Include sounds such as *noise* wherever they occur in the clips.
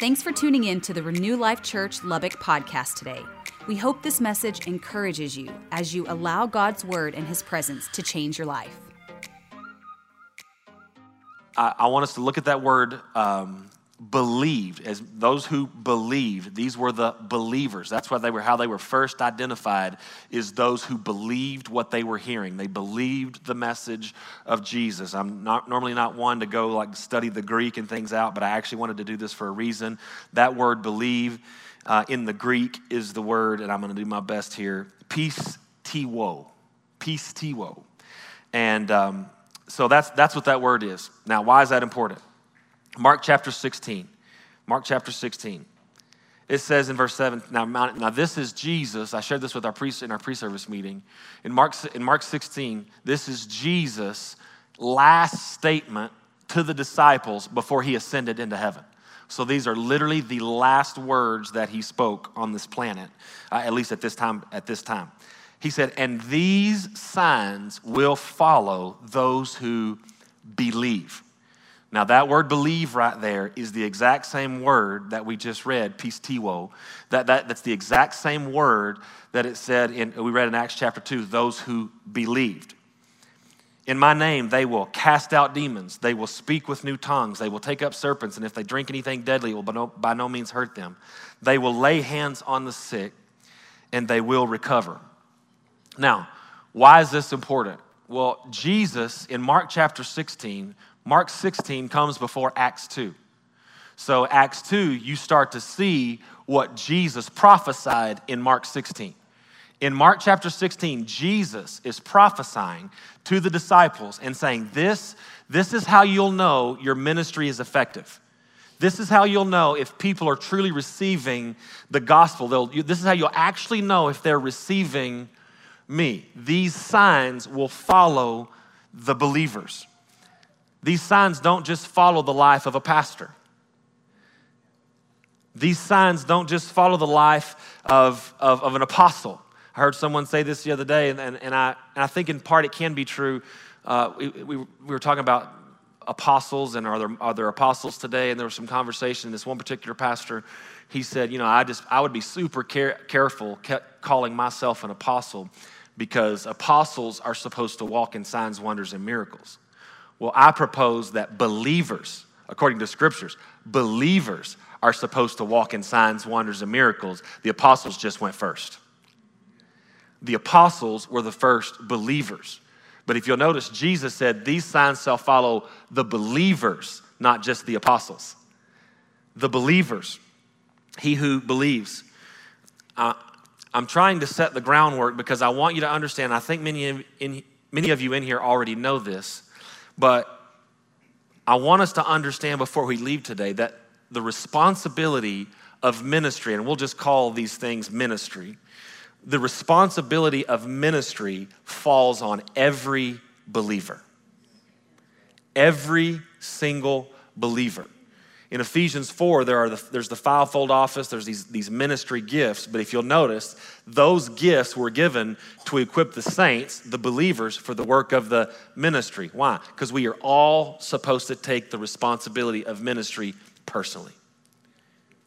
Thanks for tuning in to the Renew Life Church Lubbock podcast today. We hope this message encourages you as you allow God's word and his presence to change your life. I, I want us to look at that word um, believed as those who believed these were the believers. That's why they were how they were first identified is those who believed what they were hearing. They believed the message of jesus. I'm not normally not one to go like study the greek and things out but i actually wanted to do this for a reason. That word believe uh, in the greek is the word and i'm going to do my best here peace tiwo pisteuo. And um, so that's that's what that word is. Now why is that important Mark chapter 16. Mark chapter 16. It says in verse 7, now, now this is Jesus. I shared this with our priest in our pre-service meeting. In Mark, in Mark 16, this is Jesus' last statement to the disciples before he ascended into heaven. So these are literally the last words that he spoke on this planet, uh, at least at this time. At this time, he said, "And these signs will follow those who believe." Now, that word believe right there is the exact same word that we just read, pisteuo. That, that, that's the exact same word that it said in, we read in Acts chapter 2, those who believed. In my name, they will cast out demons. They will speak with new tongues. They will take up serpents. And if they drink anything deadly, it will by no, by no means hurt them. They will lay hands on the sick and they will recover. Now, why is this important? Well, Jesus in Mark chapter 16 Mark 16 comes before Acts 2. So, Acts 2, you start to see what Jesus prophesied in Mark 16. In Mark chapter 16, Jesus is prophesying to the disciples and saying, This, this is how you'll know your ministry is effective. This is how you'll know if people are truly receiving the gospel. They'll, this is how you'll actually know if they're receiving me. These signs will follow the believers. These signs don't just follow the life of a pastor. These signs don't just follow the life of, of, of an apostle. I heard someone say this the other day, and, and, and, I, and I think in part it can be true. Uh, we, we, we were talking about apostles and are there, are there apostles today? And there was some conversation. This one particular pastor, he said, You know, I just, I would be super care, careful calling myself an apostle because apostles are supposed to walk in signs, wonders, and miracles. Well, I propose that believers, according to scriptures, believers are supposed to walk in signs, wonders, and miracles. The apostles just went first. The apostles were the first believers. But if you'll notice, Jesus said, These signs shall follow the believers, not just the apostles. The believers, he who believes. Uh, I'm trying to set the groundwork because I want you to understand. I think many in, many of you in here already know this but I want us to understand before we leave today that the responsibility of ministry, and we'll just call these things ministry, the responsibility of ministry falls on every believer. Every single believer. In Ephesians 4, there are the, there's the fivefold office, there's these, these ministry gifts, but if you'll notice, those gifts were given to equip the saints, the believers, for the work of the ministry. Why? Because we are all supposed to take the responsibility of ministry personally.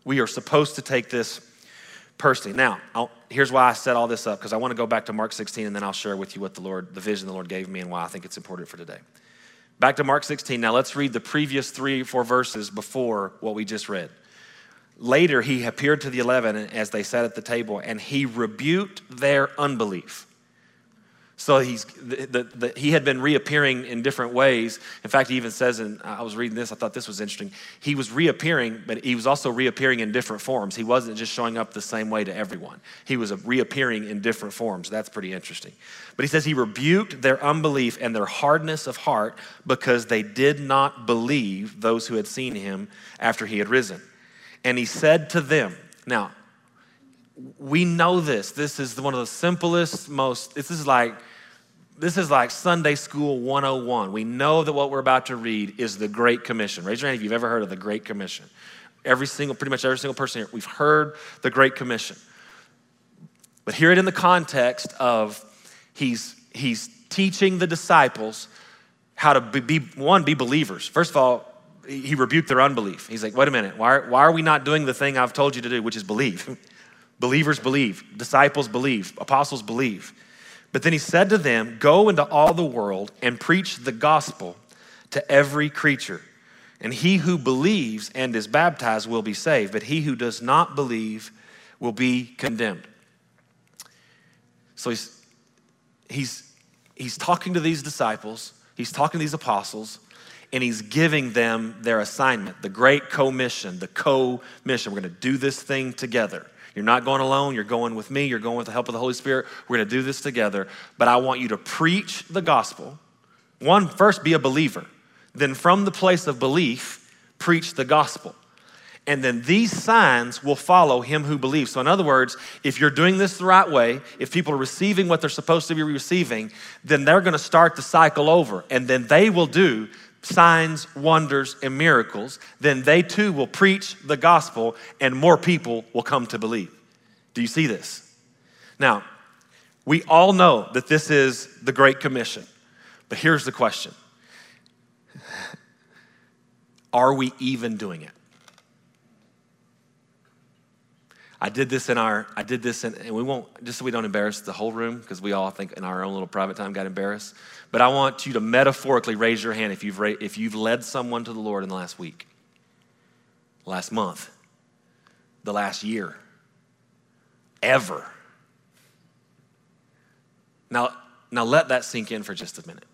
We are supposed to take this personally. Now, I'll, here's why I set all this up, because I want to go back to Mark 16, and then I'll share with you what the Lord, the vision the Lord gave me, and why I think it's important for today. Back to Mark 16. Now let's read the previous three, four verses before what we just read. Later, he appeared to the eleven as they sat at the table, and he rebuked their unbelief. So he's, the, the, the, he had been reappearing in different ways. In fact, he even says, and I was reading this, I thought this was interesting. He was reappearing, but he was also reappearing in different forms. He wasn't just showing up the same way to everyone, he was reappearing in different forms. That's pretty interesting. But he says he rebuked their unbelief and their hardness of heart because they did not believe those who had seen him after he had risen. And he said to them, Now, we know this. This is one of the simplest, most, this is like, this is like Sunday School 101. We know that what we're about to read is the Great Commission. Raise your hand if you've ever heard of the Great Commission. Every single, pretty much every single person here, we've heard the Great Commission. But hear it in the context of he's, he's teaching the disciples how to be, one, be believers. First of all, he rebuked their unbelief. He's like, wait a minute, why, why are we not doing the thing I've told you to do, which is believe? *laughs* Believers believe, disciples believe, apostles believe. But then he said to them, Go into all the world and preach the gospel to every creature. And he who believes and is baptized will be saved, but he who does not believe will be condemned. So he's, he's, he's talking to these disciples, he's talking to these apostles, and he's giving them their assignment, the great commission, the co mission. We're going to do this thing together. You're not going alone, you're going with me, you're going with the help of the Holy Spirit. We're going to do this together, but I want you to preach the gospel. One, first be a believer. Then, from the place of belief, preach the gospel. And then these signs will follow him who believes. So, in other words, if you're doing this the right way, if people are receiving what they're supposed to be receiving, then they're going to start the cycle over. And then they will do signs, wonders, and miracles, then they too will preach the gospel and more people will come to believe. Do you see this? Now, we all know that this is the Great Commission, but here's the question Are we even doing it? I did this in our, I did this in, and we won't, just so we don't embarrass the whole room, because we all think in our own little private time got embarrassed. But I want you to metaphorically raise your hand if you've, if you've led someone to the Lord in the last week, last month, the last year, ever. Now, now let that sink in for just a minute.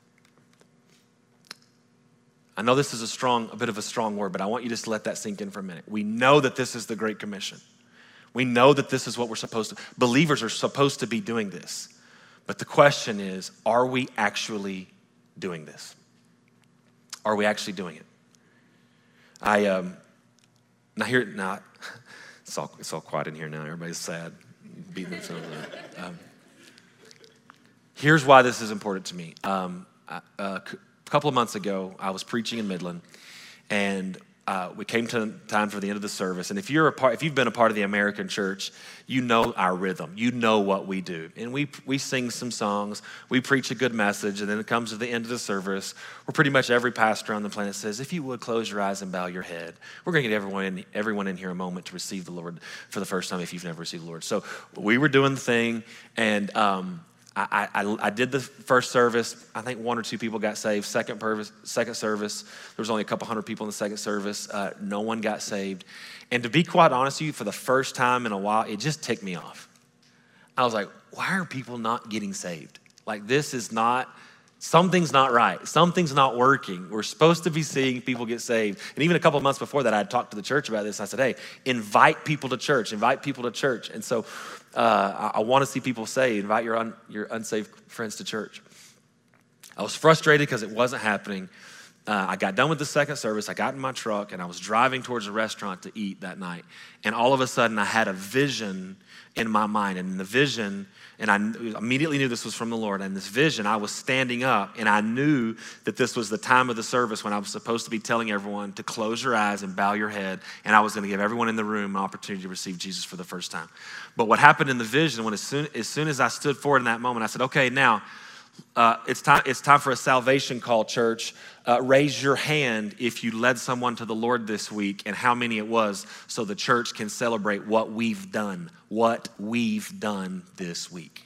I know this is a strong, a bit of a strong word, but I want you just to let that sink in for a minute. We know that this is the Great Commission. We know that this is what we're supposed to, believers are supposed to be doing this. But the question is, are we actually doing this? Are we actually doing it? I, um, now here, now, *laughs* it's all, it's all quiet in here now. Everybody's sad, beating themselves up. Um, here's why this is important to me. Um, I, uh, a couple of months ago, I was preaching in Midland, and uh, we came to time for the end of the service, and if you're a part, if you've been a part of the American church, you know our rhythm. You know what we do, and we we sing some songs, we preach a good message, and then it comes to the end of the service, where pretty much every pastor on the planet says, "If you would close your eyes and bow your head, we're going to get everyone in, everyone in here a moment to receive the Lord for the first time if you've never received the Lord." So we were doing the thing, and um, I, I, I, did the first service. I think one or two people got saved. Second, purpose, second service, there was only a couple hundred people in the second service. Uh, no one got saved. And to be quite honest with you, for the first time in a while, it just ticked me off. I was like, why are people not getting saved? Like, this is not, something's not right. Something's not working. We're supposed to be seeing people get saved. And even a couple months before that, I had talked to the church about this. I said, hey, invite people to church, invite people to church. And so uh, I, I want to see people saved. Invite your, un, your unsaved friends to church. I was frustrated because it wasn't happening. Uh, I got done with the second service. I got in my truck and I was driving towards a restaurant to eat that night. And all of a sudden, I had a vision in my mind. And the vision, and I immediately knew this was from the Lord. And this vision, I was standing up and I knew that this was the time of the service when I was supposed to be telling everyone to close your eyes and bow your head. And I was going to give everyone in the room an opportunity to receive Jesus for the first time. But what happened in the vision, when as soon as, soon as I stood forward in that moment, I said, okay, now, uh, it's, time, it's time for a salvation call, church. Uh, raise your hand if you led someone to the Lord this week and how many it was so the church can celebrate what we've done, what we've done this week.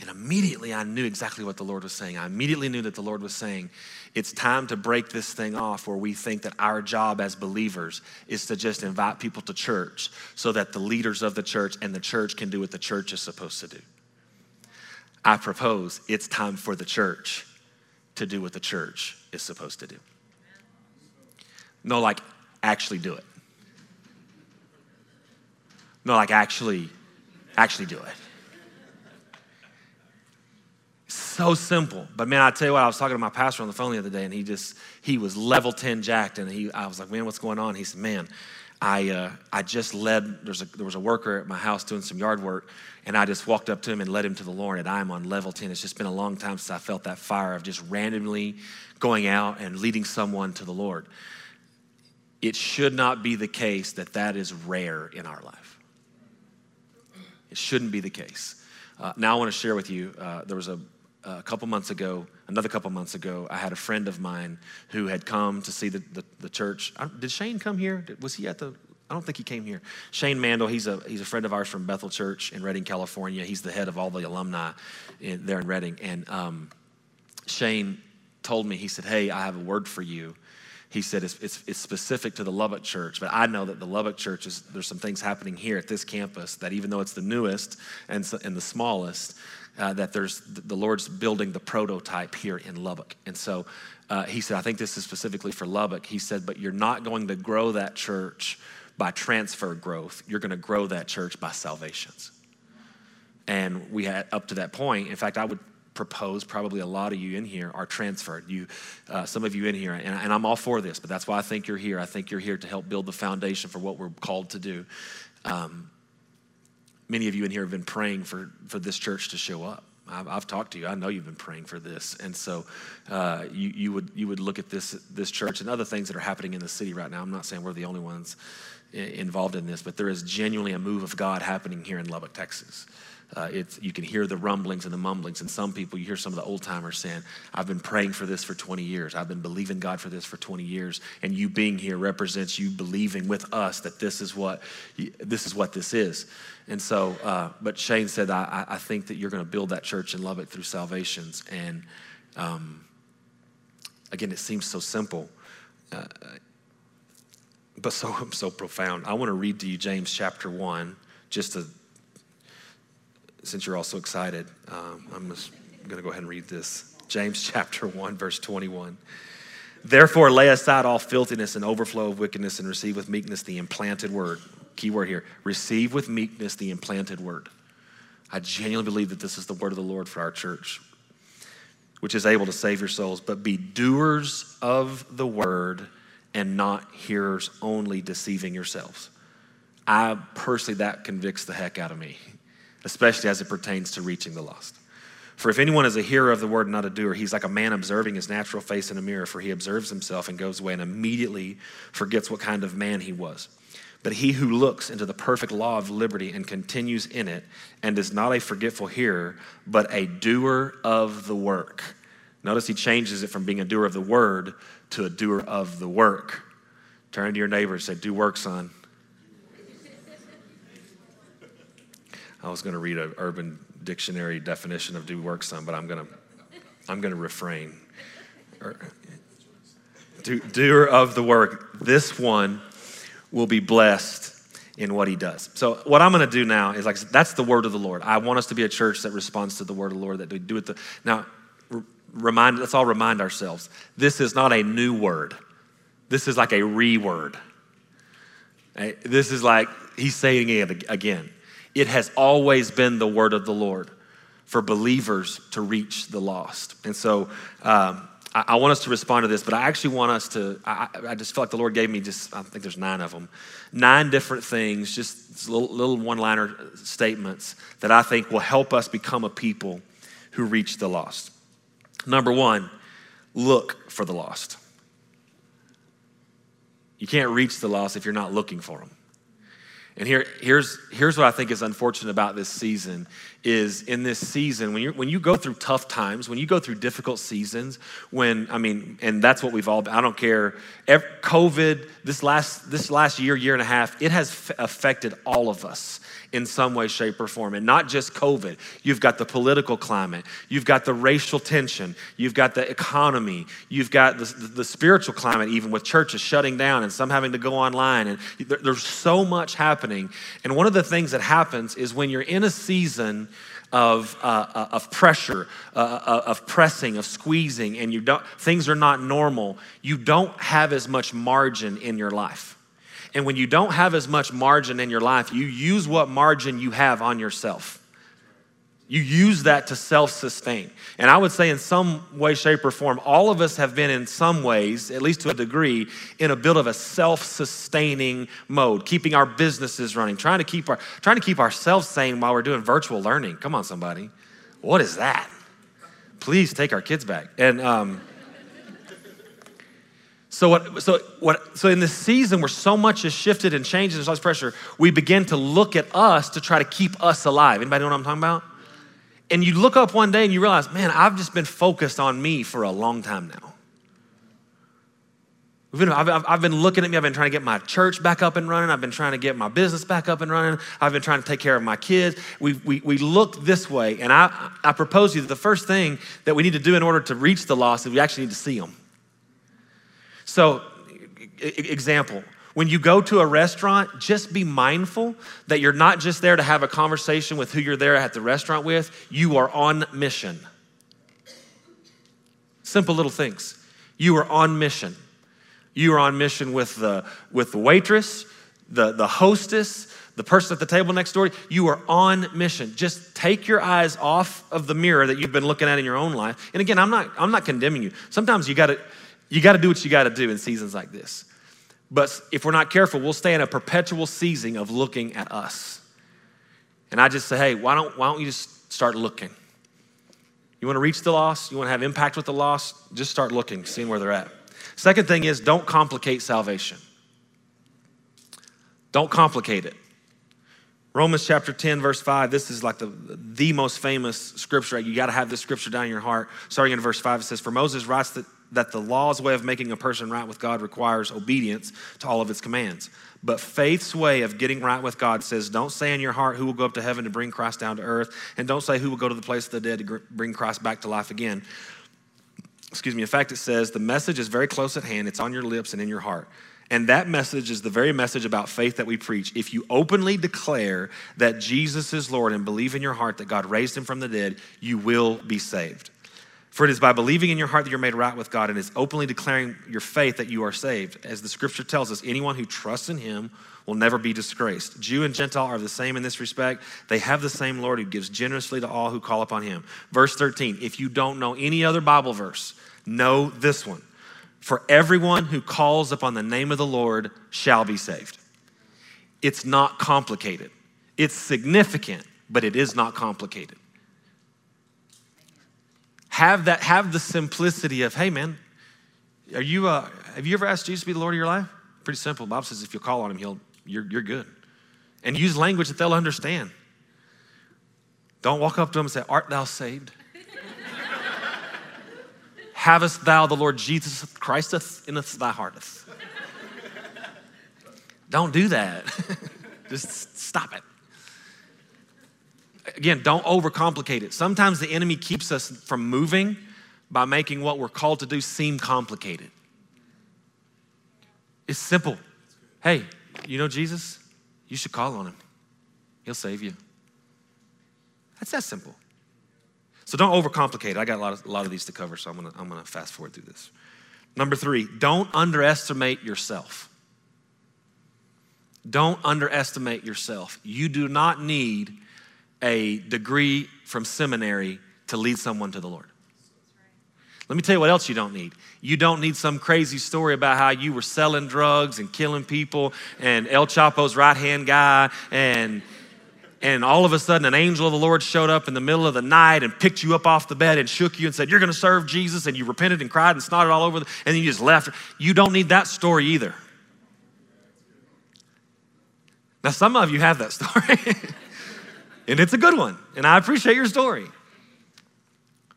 And immediately I knew exactly what the Lord was saying. I immediately knew that the Lord was saying, it's time to break this thing off where we think that our job as believers is to just invite people to church so that the leaders of the church and the church can do what the church is supposed to do. I propose it's time for the church to do what the church is supposed to do. No, like actually do it. No, like actually, actually do it. So simple. But man, I tell you what, I was talking to my pastor on the phone the other day, and he just, he was level 10 jacked. And he, I was like, man, what's going on? He said, man, I, uh, I just led, there's a, there was a worker at my house doing some yard work, and I just walked up to him and led him to the Lord, and I'm on level 10. It's just been a long time since I felt that fire of just randomly going out and leading someone to the Lord. It should not be the case that that is rare in our life. It shouldn't be the case. Uh, now I want to share with you, uh, there was a, a couple months ago, another couple months ago, I had a friend of mine who had come to see the, the, the church. Did Shane come here? Was he at the I don't think he came here. Shane Mandel, he's a, he's a friend of ours from Bethel Church in Redding, California. He's the head of all the alumni in, there in Redding. And um, Shane told me, he said, Hey, I have a word for you. He said, it's, it's, it's, specific to the Lubbock church, but I know that the Lubbock church is, there's some things happening here at this campus that even though it's the newest and, and the smallest, uh, that there's the Lord's building the prototype here in Lubbock. And so uh, he said, I think this is specifically for Lubbock. He said, but you're not going to grow that church by transfer growth. You're going to grow that church by salvations. And we had up to that point, in fact, I would propose probably a lot of you in here are transferred. You, uh, some of you in here, and, and, I'm all for this, but that's why I think you're here. I think you're here to help build the foundation for what we're called to do. Um, many of you in here have been praying for, for this church to show up. I've, I've talked to you. I know you've been praying for this, and so uh, you, you would you would look at this this church and other things that are happening in the city right now. I'm not saying we're the only ones involved in this, but there is genuinely a move of God happening here in Lubbock, Texas. Uh, it's, you can hear the rumblings and the mumblings. And some people, you hear some of the old timers saying, I've been praying for this for 20 years. I've been believing God for this for 20 years. And you being here represents you believing with us that this is what, this, is what this is. And so, uh, but Shane said, I, I think that you're going to build that church in Lubbock through salvations. And um, again, it seems so simple. Uh, but so *laughs* so profound. I want to read to you James chapter one, just to since you're all so excited. Um, I'm just going to go ahead and read this. James *laughs* chapter one, verse 21. Therefore, lay aside all filthiness and overflow of wickedness, and receive with meekness the implanted word. Key word here: receive with meekness the implanted word. I genuinely believe that this is the word of the Lord for our church, which is able to save your souls. But be doers of the word and not hearers only deceiving yourselves. I personally, that convicts the heck out of me, especially as it pertains to reaching the lost. For if anyone is a hearer of the word and not a doer, he's like a man observing his natural face in a mirror, for he observes himself and goes away and immediately forgets what kind of man he was. But he who looks into the perfect law of liberty and continues in it, and is not a forgetful hearer, but a doer of the work. Notice he changes it from being a doer of the word to a doer of the work. Turn to your neighbor and say, Do work, son. I was going to read an urban dictionary definition of do work, son, but I'm going to, I'm going to refrain. Er, do, doer of the work. This one will be blessed in what he does. So what I'm going to do now is like that's the word of the Lord. I want us to be a church that responds to the word of the Lord that we do it. The, now remind, let's all remind ourselves this is not a new word. This is like a reword. This is like he's saying it again. It has always been the word of the Lord for believers to reach the lost. And so um, I, I, want us to respond to this, but I actually want us to, I, I, just feel like the Lord gave me just, I think there's nine of them, nine different things, just little, little one liner statements that I think will help us become a people who reach the lost. Number one, look for the lost. You can't reach the lost if you're not looking for them. And here, here's, here's what I think is unfortunate about this season is in this season, when, you when you go through tough times, when you go through difficult seasons, when, I mean, and that's what we've all, I don't care, every, COVID, this last, this last year, year and a half, it has f- affected all of us in some way, shape, or form. And not just COVID. You've got the political climate, you've got the racial tension, you've got the economy, you've got the, the, the spiritual climate, even with churches shutting down and some having to go online. And there, there's so much happening. And one of the things that happens is when you're in a season, of, uh, uh of pressure, uh, uh, of pressing, of squeezing, and you don't, things are not normal, you don't have as much margin in your life. And when you don't have as much margin in your life, you use what margin you have on yourself. You use that to self sustain. And I would say, in some way, shape, or form, all of us have been, in some ways, at least to a degree, in a bit of a self sustaining mode, keeping our businesses running, trying to, keep our, trying to keep ourselves sane while we're doing virtual learning. Come on, somebody. What is that? Please take our kids back. And, um, so what, so what, so in this season where so much has shifted and changed and there's all this pressure, we begin to look at us to try to keep us alive. Anybody know what I'm talking about? And you look up one day and you realize, man, I've just been focused on me for a long time now. Been, I've, I've, been looking at me. I've been trying to get my church back up and running. I've been trying to get my business back up and running. I've been trying to take care of my kids. We, we, we look this way. And I, I propose to you that the first thing that we need to do in order to reach the lost is we actually need to see them. So, example, when you go to a restaurant, just be mindful that you're not just there to have a conversation with who you're there at the restaurant with, you are on mission. Simple little things. You are on mission. You are on mission with the, with the waitress, the, the hostess, the person at the table next door. You are on mission. Just take your eyes off of the mirror that you've been looking at in your own life. And again, I'm not, I'm not condemning you. Sometimes you gotta, you gotta do what you gotta do in seasons like this. But if we're not careful, we'll stay in a perpetual season of looking at us. And I just say, hey, why don't, why don't you just start looking? You wanna reach the lost? You wanna have impact with the lost? Just start looking, seeing where they're at. Second thing is don't complicate salvation. Don't complicate it. Romans chapter 10, verse 5, this is like the, the most famous scripture. You got to have this scripture down in your heart. Starting in verse 5, it says, For Moses writes that, that the law's way of making a person right with God requires obedience to all of its commands. But faith's way of getting right with God says, Don't say in your heart who will go up to heaven to bring Christ down to earth, and don't say who will go to the place of the dead to bring Christ back to life again excuse me, in fact, it says the message is very close at hand, it's on your lips and in your heart. And that message is the very message about faith that we preach. If you openly declare that Jesus is Lord and believe in your heart that God raised him from the dead, you will be saved. For it is by believing in your heart that you're made right with God and is openly declaring your faith that you are saved. As the scripture tells us, anyone who trusts in him will never be disgraced. Jew and Gentile are the same in this respect. They have the same Lord who gives generously to all who call upon him. Verse 13 if you don't know any other Bible verse, Know this one For everyone who calls upon the name of the Lord shall be saved. It's not complicated, it's significant, but it is not complicated. Have that, have the simplicity of, hey man, are you, uh, have you ever asked Jesus to be the Lord of your life? Pretty simple. Bob says if you call on him, he'll, you're, you're good. And use language that they'll understand. Don't walk up to them and say, Art thou saved? *laughs* Havest thou the Lord Jesus Christ in thy hearteth? *laughs* don't do that. *laughs* Just stop it. Again, don't overcomplicate it. Sometimes the enemy keeps us from moving by making what we're called to do seem complicated. It's simple. Hey, you know Jesus? You should call on him. He'll save you. That's that simple. So don't overcomplicate it. I got a lot of, a lot of these to cover, so I'm gonna, I'm gonna fast forward through this. Number three, don't underestimate yourself. Don't underestimate yourself. You do not need a degree from seminary to lead someone to the Lord. Let me tell you what else you don't need. You don't need some crazy story about how you were selling drugs and killing people and El Chapo's right hand guy and and all of a sudden an angel of the Lord showed up in the middle of the night and picked you up off the bed and shook you and said, You're to serve Jesus, and you repented and cried and snotted all over, the, and then you just left. You don't need that story either. Now, some of you have that story, *laughs* and it's a good one, and I appreciate your story.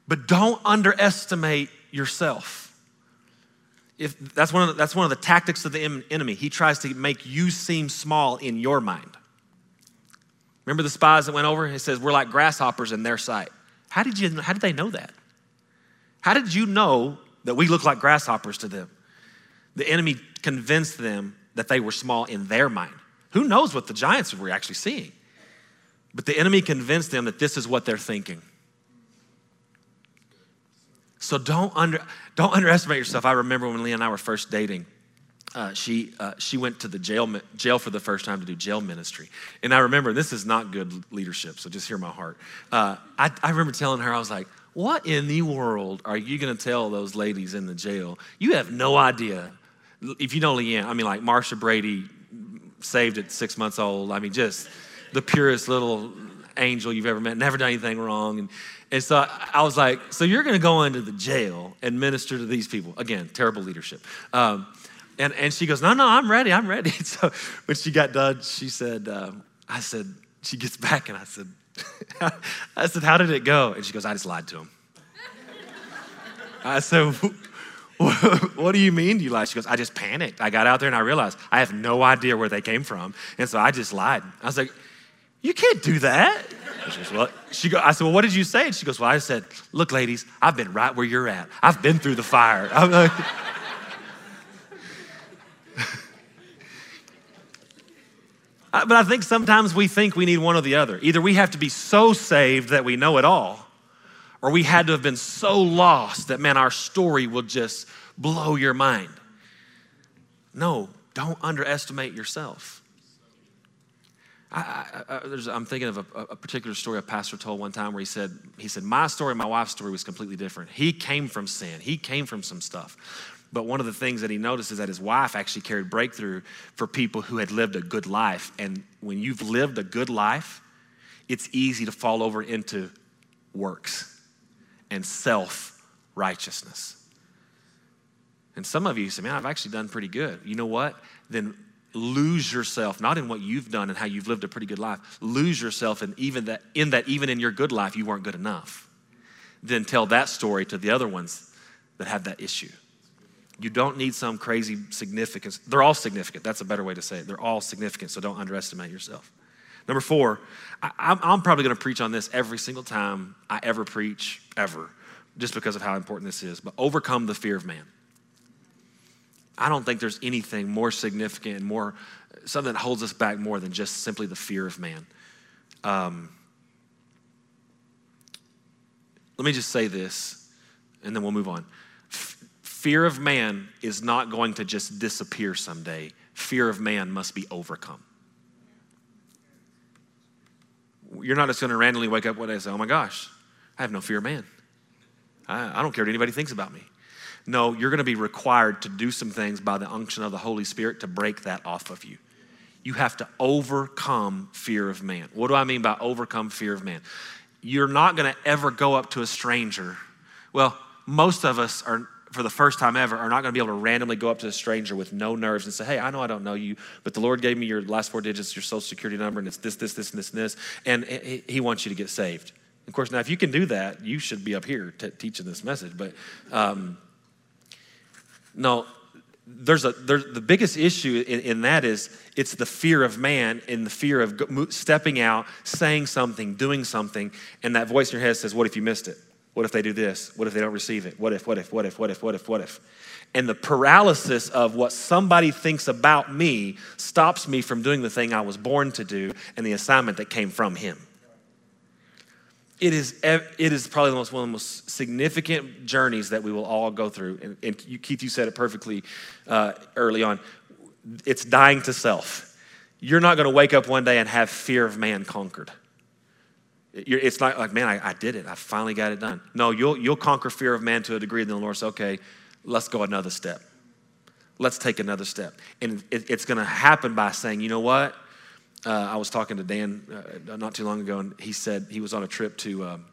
But don't underestimate yourself. If that's one of the, that's one of the tactics of the enemy. He tries to make you seem small in your mind. Remember the spies that went over? It says, We're like grasshoppers in their sight. How did, you, how did they know that? How did you know that we look like grasshoppers to them? The enemy convinced them that they were small in their mind. Who knows what the giants were actually seeing? But the enemy convinced them that this is what they're thinking. So don't, under, don't underestimate yourself. I remember when Leah and I were first dating uh, she, uh, she went to the jail, jail for the first time to do jail ministry. And I remember, this is not good leadership, so just hear my heart. Uh, I, I remember telling her, I was like, what in the world are you going to tell those ladies in the jail? You have no idea. If you know Leanne, I mean, like Marcia Brady, saved at six months old. I mean, just the purest little angel you've ever met, never done anything wrong. And, and so I was like, so you're going to go into the jail and minister to these people. Again, terrible leadership. Um, and, and she goes, No, no, I'm ready, I'm ready. *laughs* So when she got done, she said, um, I said, she gets back and I said, *laughs* I said, How did it go? And she goes, I just lied to him. *laughs* I said, What do you mean you lied? She goes, I just panicked. I got out there and I realized I have no idea where they came from. And so I just lied. I was like, You can't do that. She goes, well, she go, I said, Well, what did you say? And she goes, Well, I said, Look, ladies, I've been right where you're at. I've been through the fire. I'm like, *laughs* but I think sometimes we think we need one or the other. Either we have to be so saved that we know it all, or we had to have been so lost that, man, our story will just blow your mind. No, don't underestimate yourself. I, am thinking of a, a, particular story a pastor told one time where he said, he said, my story, my wife's story was completely different. He came from sin. He came from some stuff. But one of the things that he noticed is that his wife actually carried breakthrough for people who had lived a good life. And when you've lived a good life, it's easy to fall over into works and self righteousness. And some of you say, man, I've actually done pretty good. You know what? Then lose yourself, not in what you've done and how you've lived a pretty good life, lose yourself in even that, in that even in your good life, you weren't good enough. Then tell that story to the other ones that have that issue. You don't need some crazy significance. They're all significant. That's a better way to say it. They're all significant, so don't underestimate yourself. Number four, I, am probably going to preach on this every single time I ever preach, ever, just because of how important this is. But overcome the fear of man. I don't think there's anything more significant more something that holds us back more than just simply the fear of man. Um, let me just say this, and then we'll move on. F- fear of man is not going to just disappear someday. Fear of man must be overcome. You're not just going to randomly wake up one day and say, "Oh my gosh, I have no fear of man. I, I don't care what anybody thinks about me." No, you're going to be required to do some things by the unction of the Holy Spirit to break that off of you. You have to overcome fear of man. What do I mean by overcome fear of man? You're not going to ever go up to a stranger. Well, most of us are, for the first time ever, are not going to be able to randomly go up to a stranger with no nerves and say, Hey, I know I don't know you, but the Lord gave me your last four digits, your social security number, and it's this, this, this, and this, and this, and He wants you to get saved. Of course, now if you can do that, you should be up here t- teaching this message, but. Um, no, there's a there's, the biggest issue in, in, that is it's the fear of man and the fear of stepping out, saying something, doing something, and that voice in your head says, "What if you missed it? What if they do this? What if they don't receive it? What if? What if? What if? What if? What if? What if?" And the paralysis of what somebody thinks about me stops me from doing the thing I was born to do and the assignment that came from Him it is, it is probably the most, one of the most significant journeys that we will all go through. And, and you, Keith, you said it perfectly uh, early on. It's dying to self. You're not going to wake up one day and have fear of man conquered. it's not like, man, I, I, did it. I finally got it done. No, you'll, you'll conquer fear of man to a degree, and then the Lord says, okay, let's go another step. Let's take another step. And it, it's going to happen by saying, you know what? Uh, I was talking to Dan uh, not too long ago, and he said he was on a trip to, um,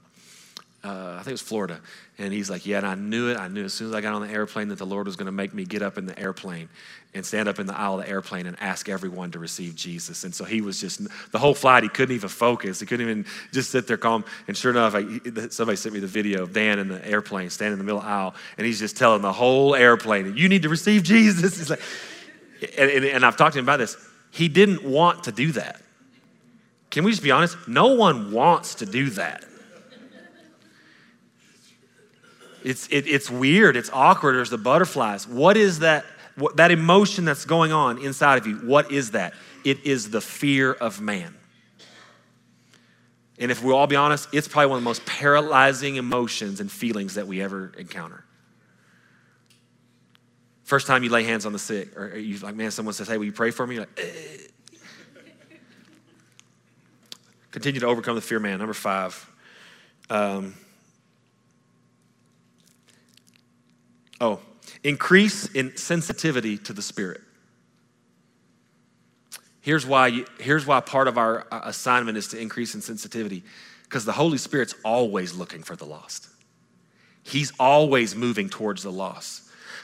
uh, I think it was Florida. And he's like, Yeah, and I knew it. I knew as soon as I got on the airplane that the Lord was going to make me get up in the airplane and stand up in the aisle of the airplane and ask everyone to receive Jesus. And so he was just, the whole flight, he couldn't even focus. He couldn't even just sit there calm. And sure enough, I, somebody sent me the video of Dan in the airplane, standing in the middle the aisle, and he's just telling the whole airplane, You need to receive Jesus. *laughs* He's like, and, and, and I've talked to him about this. He didn't want to do that. Can we just be honest? No one wants to do that. It's, it, it's weird, it's awkward, there's the butterflies. What is that, what, that emotion that's going on inside of you? What is that? It is the fear of man. And if we all be honest, it's probably one of the most paralyzing emotions and feelings that we ever encounter. First time you lay hands on the sick, or you like, man, someone says, hey, will you pray for me? You're like, eh. Continue to overcome the fear man. Number five. Um, oh, increase in sensitivity to the Spirit. Here's why, you, here's why part of our uh, assignment is to increase in sensitivity because the Holy Spirit's always looking for the lost. He's always moving towards the lost.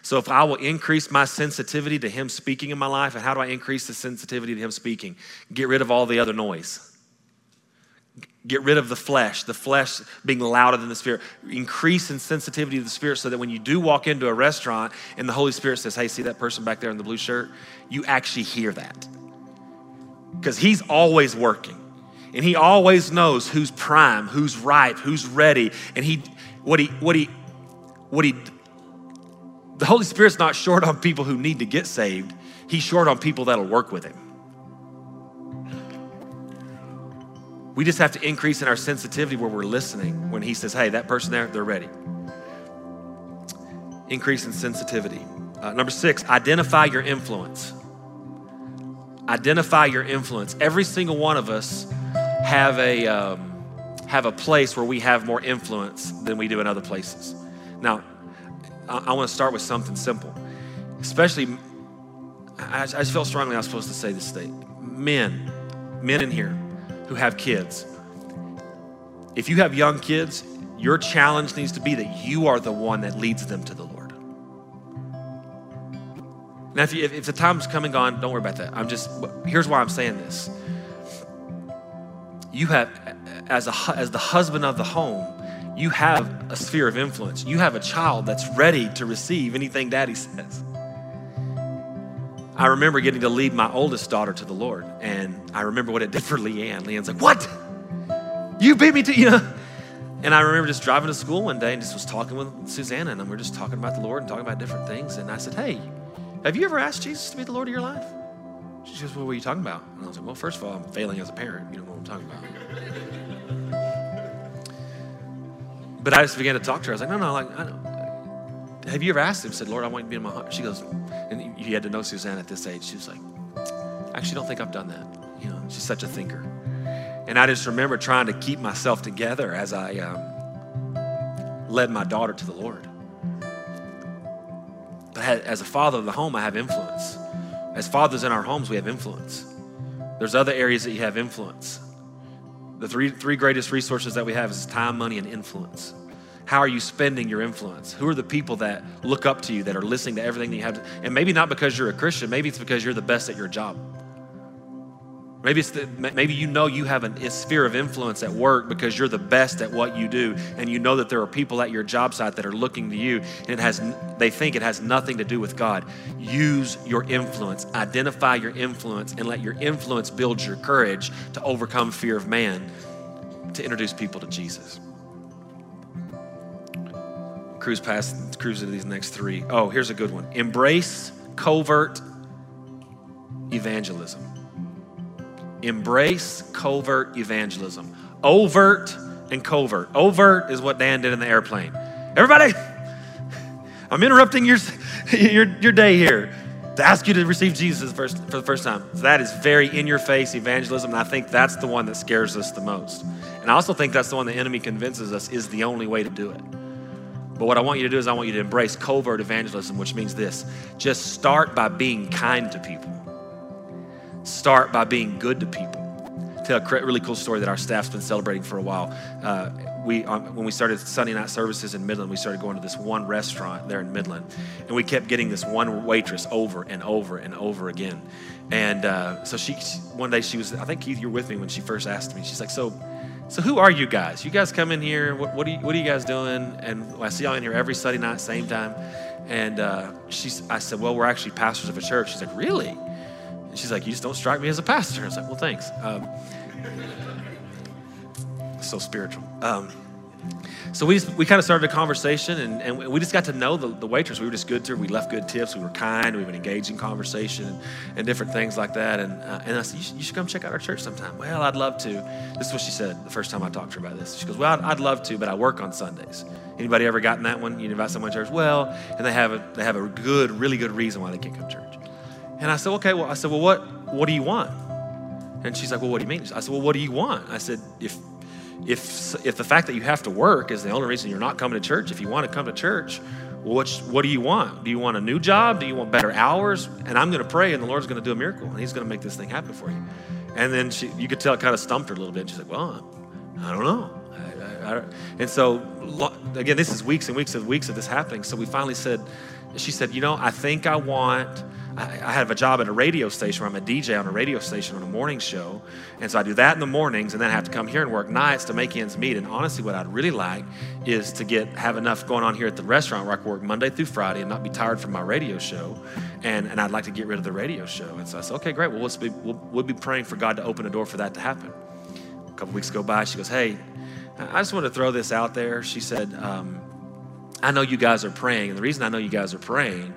So if I will increase my sensitivity to Him speaking in my life, and how do I increase the sensitivity to Him speaking? Get rid of all the other noise. Get rid of the flesh, the flesh being louder than the spirit. Increase in sensitivity to the spirit so that when you do walk into a restaurant and the Holy Spirit says, Hey, see that person back there in the blue shirt? You actually hear that. Because He's always working. And He always knows who's prime, who's ripe, who's ready. And He, what He, what He, what He, the Holy Spirit's not short on people who need to get saved, He's short on people that'll work with Him. We just have to increase in our sensitivity where we're listening when he says, hey, that person there, they're ready. Increase in sensitivity. Uh, number six, identify your influence. Identify your influence. Every single one of us have a, um, have a place where we have more influence than we do in other places. Now, I, want to start with something simple. Especially, I, just felt strongly I was supposed to say this statement. Men, men in here, who have kids. If you have young kids, your challenge needs to be that you are the one that leads them to the Lord. Now, if, you, if, if the time's coming gone, don't worry about that. I'm just, here's why I'm saying this. You have, as, a, as the husband of the home, you have a sphere of influence. You have a child that's ready to receive anything daddy says. I remember getting to lead my oldest daughter to the Lord, and I remember what it did *laughs* for Leanne. Leanne's like, What? You beat me to, *laughs* you know? And I remember just driving to school one day and just was talking with Susanna, and we are just talking about the Lord and talking about different things. And I said, Hey, have you ever asked Jesus to be the Lord of your life? She goes, What were you talking about? And I was like, Well, first of all, I'm failing as a parent. You know what I'm talking about. But I just began to talk to her. I was like, No, no, like, I don't have you ever asked him? Said, Lord, I want you to be in my heart. She goes, and you had to know Suzanne at this age. She was like, I actually don't think I've done that. You know, she's such a thinker. And I just remember trying to keep myself together as I um, led my daughter to the Lord. But as a father of the home, I have influence. As fathers in our homes, we have influence. There's other areas that you have influence. The three, three greatest resources that we have is time, money, and influence. How are you spending your influence? Who are the people that look up to you, that are listening to everything that you have? To, and maybe not because you're a Christian, maybe it's because you're the best at your job. Maybe it's the, maybe you know you have a sphere of influence at work because you're the best at what you do, and you know that there are people at your job site that are looking to you, and it has they think it has nothing to do with God. Use your influence, identify your influence, and let your influence build your courage to overcome fear of man, to introduce people to Jesus cruise past, cruise into these next three. Oh, here's a good one. Embrace covert evangelism. Embrace covert evangelism. Overt and covert. Overt is what Dan did in the airplane. Everybody, *laughs* I'm interrupting your, *laughs* your, your day here to ask you to receive Jesus for the first time. That is very in your face evangelism, and I think that's the one that scares us the most. And I also think that's the one the enemy convinces us is the only way to do it. But what I want you to do is I want you to embrace covert evangelism, which means this just start by being kind to people, start by being good to people. Tell a really cool story that our staff's been celebrating for a while. Uh, we, um, when we started Sunday night services in Midland, we started going to this one restaurant there in Midland, and we kept getting this one waitress over and over and over again. And uh, so she, one day she was, I think Keith, you were with me when she first asked me. She's like, "So, so who are you guys? You guys come in here. What, what, are, you, what are you guys doing? And I see y'all in here every Sunday night, same time. And uh, she's, I said, well, we're actually pastors of a church. She's like, really? And she's like, you just don't strike me as a pastor. I was like, well, thanks. Um, so spiritual. Um, so we, just, we kind of started a conversation and, and we just got to know the, the waitress. We were just good to her. We left good tips. We were kind. We would engage in conversation and, and different things like that. And, uh, and I said, you should, you should, come check out our church sometime. Well, I'd love to. This is what she said the first time I talked to her about this. She goes, well, I'd, I'd love to, but I work on Sundays. Anybody ever gotten that one? You invite someone to church? Well, and they have a, they have a good, really good reason why they can't come to church. And I said, okay, well, I said, well, what, what do you want? And she's like, well, what do you mean? I said, well, what do you want? I said, if if, if the fact that you have to work is the only reason you're not coming to church, if you want to come to church, what, what do you want? Do you want a new job? Do you want better hours? And I'm going to pray, and the Lord's going to do a miracle, and He's going to make this thing happen for you. And then she, you could tell it kind of stumped her a little bit. She's like, well, I don't know. I, I, I, and so, again, this is weeks and weeks and weeks of this happening. So we finally said, she said, you know, I think I want I, have a job at a radio station where I'm a DJ on a radio station on a morning show. And so I do that in the mornings and then I have to come here and work nights to make ends meet. And honestly, what I'd really like is to get have enough going on here at the restaurant where I can work Monday through Friday and not be tired from my radio show. And, and I'd like to get rid of the radio show. And so I said, okay, great. Well, be, we'll, we'll be praying for God to open a door for that to happen. A couple weeks go by. She goes, hey, I just want to throw this out there. She said, um, I know you guys are praying. And the reason I know you guys are praying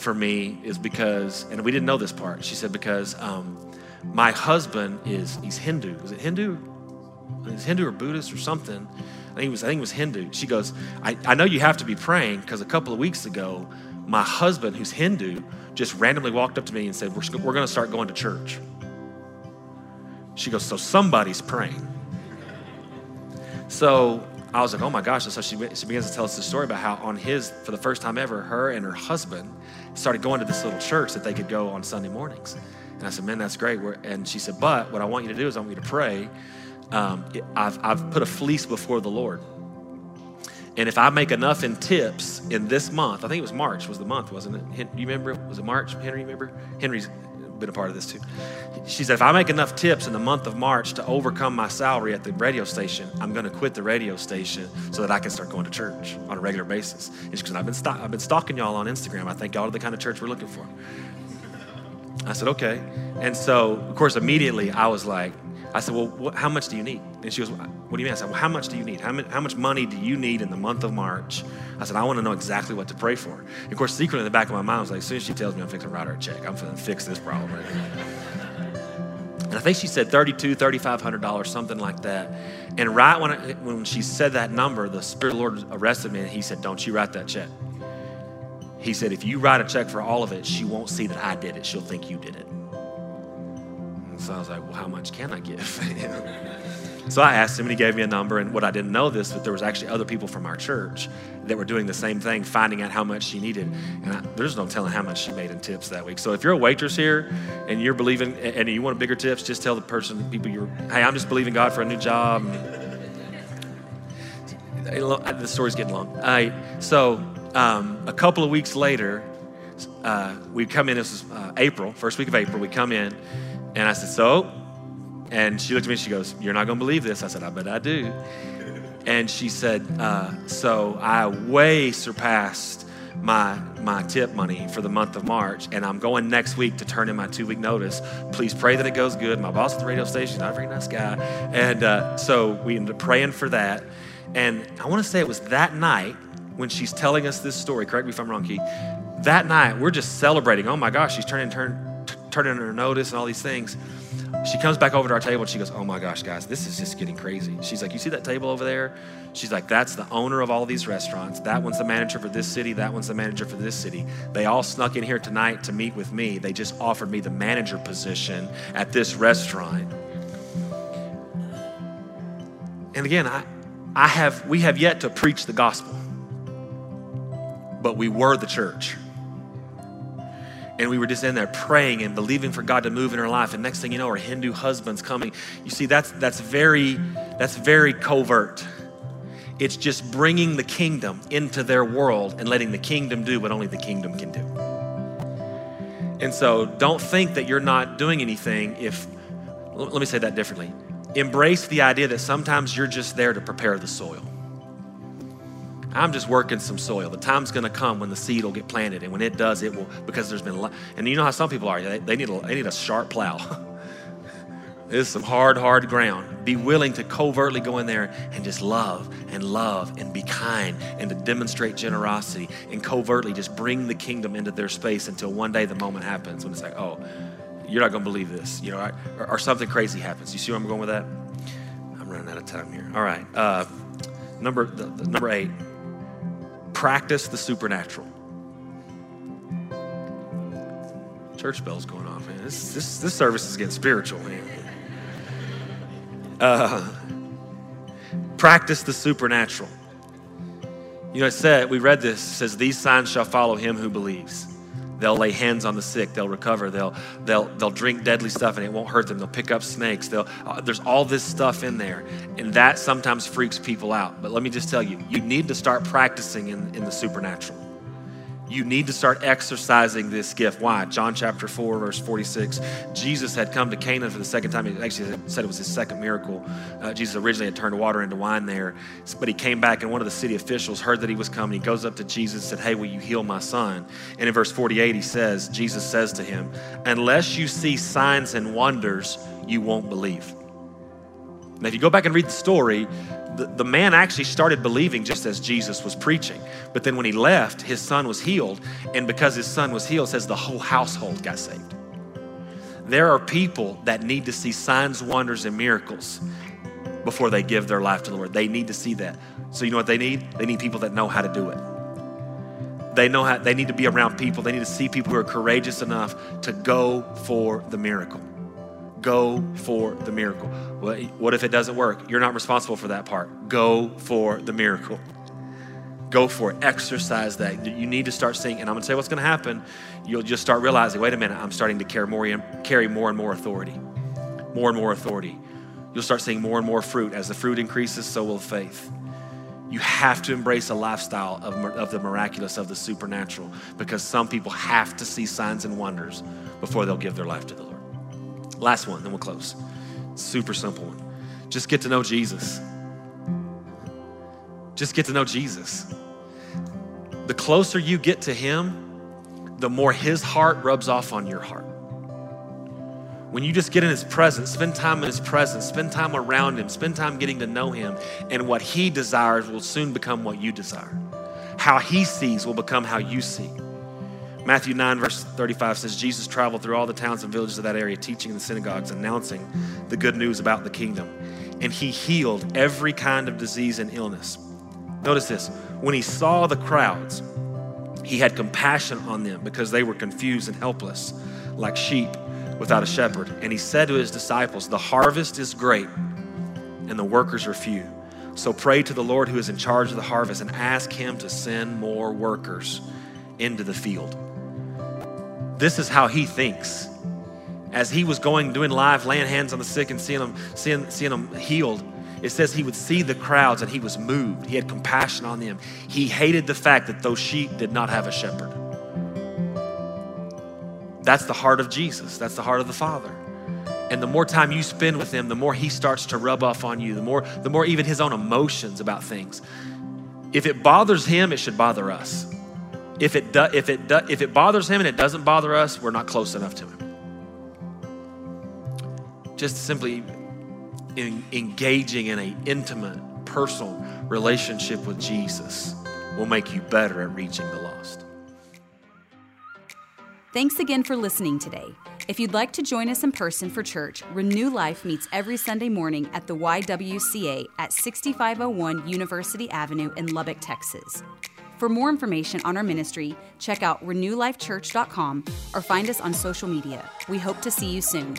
for me is because, and we didn't know this part. She said, because um, my husband is, he's Hindu. Is it Hindu? Is Hindu or Buddhist or something? I think it was, I think it was Hindu. She goes, I, I know you have to be praying because a couple of weeks ago, my husband, who's Hindu, just randomly walked up to me and said, We're, we're going to start going to church. She goes, So somebody's praying. So I was like, oh my gosh. And so she, she begins to tell us the story about how, on his, for the first time ever, her and her husband started going to this little church that they could go on Sunday mornings. And I said, man, that's great. We're, and she said, but what I want you to do is I want you to pray. Um, I've, I've put a fleece before the Lord. And if I make enough in tips in this month, I think it was March was the month, wasn't it? You remember? Was it March? Henry, remember? Henry's been a part of this too. She said, if I make enough tips in the month of March to overcome my salary at the radio station, I'm going to quit the radio station so that I can start going to church on a regular basis. And she goes, I've been, st- I've been stalking y'all on Instagram. I think y'all are the kind of church we're looking for. I said, okay. And so, of course, immediately I was like, I said, well, what, how much do you need? And she goes, what do you mean? I said, well, how much do you need? How, many, how much money do you need in the month of March? I said, I want to know exactly what to pray for. And of course, secretly in the back of my mind, I was like, as soon as she tells me I'm fixing to write her a check, I'm going to fix this problem right And I think she said $3,200, $3,500, something like that. And right when, I, when she said that number, the Spirit of the Lord arrested me and he said, don't you write that check. He said, if you write a check for all of it, she won't see that I did it. She'll think you did it. So I was like, well, how much can I give? *laughs* so I asked him, and he gave me a number. And what I didn't know this, but there was actually other people from our church that were doing the same thing, finding out how much she needed. And I, there's no telling how much she made in tips that week. So if you're a waitress here and you're believing and you want bigger tips, just tell the person, people you're, hey, I'm just believing God for a new job. The story's getting long. So um, a couple of weeks later, uh, we come in, this was uh, April, first week of April, we come in, and I said, So? And she looked at me and she goes, You're not going to believe this. I said, I bet I do. And she said, uh, So I way surpassed my, my tip money for the month of March, and I'm going next week to turn in my two week notice. Please pray that it goes good. My boss at the radio station, not a very nice guy. And uh, so we ended up praying for that. And I want to say it was that night when she's telling us this story. Correct me if I'm wrong, Keith. That night, we're just celebrating. Oh my gosh, she's turning, turn, turning her notice and all these things. She comes back over to our table and she goes, Oh my gosh, guys, this is just getting crazy. She's like, You see that table over there? She's like, That's the owner of all these restaurants. That one's the manager for this city. That one's the manager for this city. They all snuck in here tonight to meet with me. They just offered me the manager position at this restaurant. And again, I, I have, we have yet to preach the gospel, but we were the church and we were just in there praying and believing for God to move in her life. And next thing you know, her Hindu husband's coming. You see, that's that's very that's very covert. It's just bringing the kingdom into their world and letting the kingdom do what only the kingdom can do. And so, don't think that you're not doing anything if. Let me say that differently. Embrace the idea that sometimes you're just there to prepare the soil. I'm just working some soil. The time's going to come when the seed will get planted, and when it does, it will because there's been. A lot and you know how some people are. They, they need a, they need a sharp plow. *laughs* this is some hard, hard ground. Be willing to covertly go in there and just love and love and be kind and to demonstrate generosity and covertly just bring the kingdom into their space until one day the moment happens when it's like, oh, you're not going to believe this, you know, or, or, something crazy happens. You see where I'm going with that? I'm running out of time here. All right, uh, number the, the, number eight practice the supernatural. Church bells going off, man. This, this, this service is getting spiritual, man. Uh, practice the supernatural. You know, it said, we read this, it says, These signs shall follow him who believes. They'll lay hands on the sick. They'll recover. They'll, they'll, they'll drink deadly stuff and it won't hurt them. They'll pick up snakes. They'll, uh, there's all this stuff in there. And that sometimes freaks people out. But let me just tell you, you need to start practicing in, in the supernatural. You need to start exercising this gift. Why? John chapter 4, verse 46. Jesus had come to Canaan for the second time. He actually said it was his second miracle. Uh, Jesus originally had turned water into wine there, but he came back, and one of the city officials heard that he was coming. He goes up to Jesus and said, Hey, will you heal my son? And in verse 48, he says, Jesus says to him, Unless you see signs and wonders, you won't believe. Now, if you go back and read the story, the, the man actually started believing just as Jesus was preaching. But then when he left, his son was healed. And because his son was healed, says the whole household got saved. There are people that need to see signs, wonders, and miracles before they give their life to the Lord. They need to see that. So you know what they need? They need people that know how to do it. They know how they need to be around people. They need to see people who are courageous enough to go for the miracle. Go for the miracle. What if it doesn't work? You're not responsible for that part. Go for the miracle. Go for it. Exercise that. You need to start seeing, and I'm going to say what's going to happen. You'll just start realizing, wait a minute, I'm starting to carry more, carry more and more authority. More and more authority. You'll start seeing more and more fruit. As the fruit increases, so will faith. You have to embrace a lifestyle of, of the miraculous, of the supernatural, because some people have to see signs and wonders before they'll give their life to the Lord. Last one, then we'll close. Super simple one. Just get to know Jesus. Just get to know Jesus. The closer you get to Him, the more His heart rubs off on your heart. When you just get in His presence, spend time in His presence, spend time around Him, spend time getting to know Him, and what He desires will soon become what you desire. How He sees will become how you see. Matthew 9, verse 35 says, Jesus traveled through all the towns and villages of that area, teaching in the synagogues, announcing the good news about the kingdom. And he healed every kind of disease and illness. Notice this when he saw the crowds, he had compassion on them because they were confused and helpless, like sheep without a shepherd. And he said to his disciples, The harvest is great, and the workers are few. So pray to the Lord who is in charge of the harvest and ask him to send more workers into the field. This is how he thinks. As he was going, doing live, laying hands on the sick and seeing them, seeing, seeing them healed, it says he would see the crowds and he was moved. He had compassion on them. He hated the fact that those sheep did not have a shepherd. That's the heart of Jesus. That's the heart of the Father. And the more time you spend with him, the more he starts to rub off on you, the more, the more even his own emotions about things. If it bothers him, it should bother us. If it, do, if, it do, if it bothers him and it doesn't bother us, we're not close enough to him. Just simply in, engaging in an intimate, personal relationship with Jesus will make you better at reaching the lost. Thanks again for listening today. If you'd like to join us in person for church, Renew Life meets every Sunday morning at the YWCA at 6501 University Avenue in Lubbock, Texas. For more information on our ministry, check out renewlifechurch.com or find us on social media. We hope to see you soon.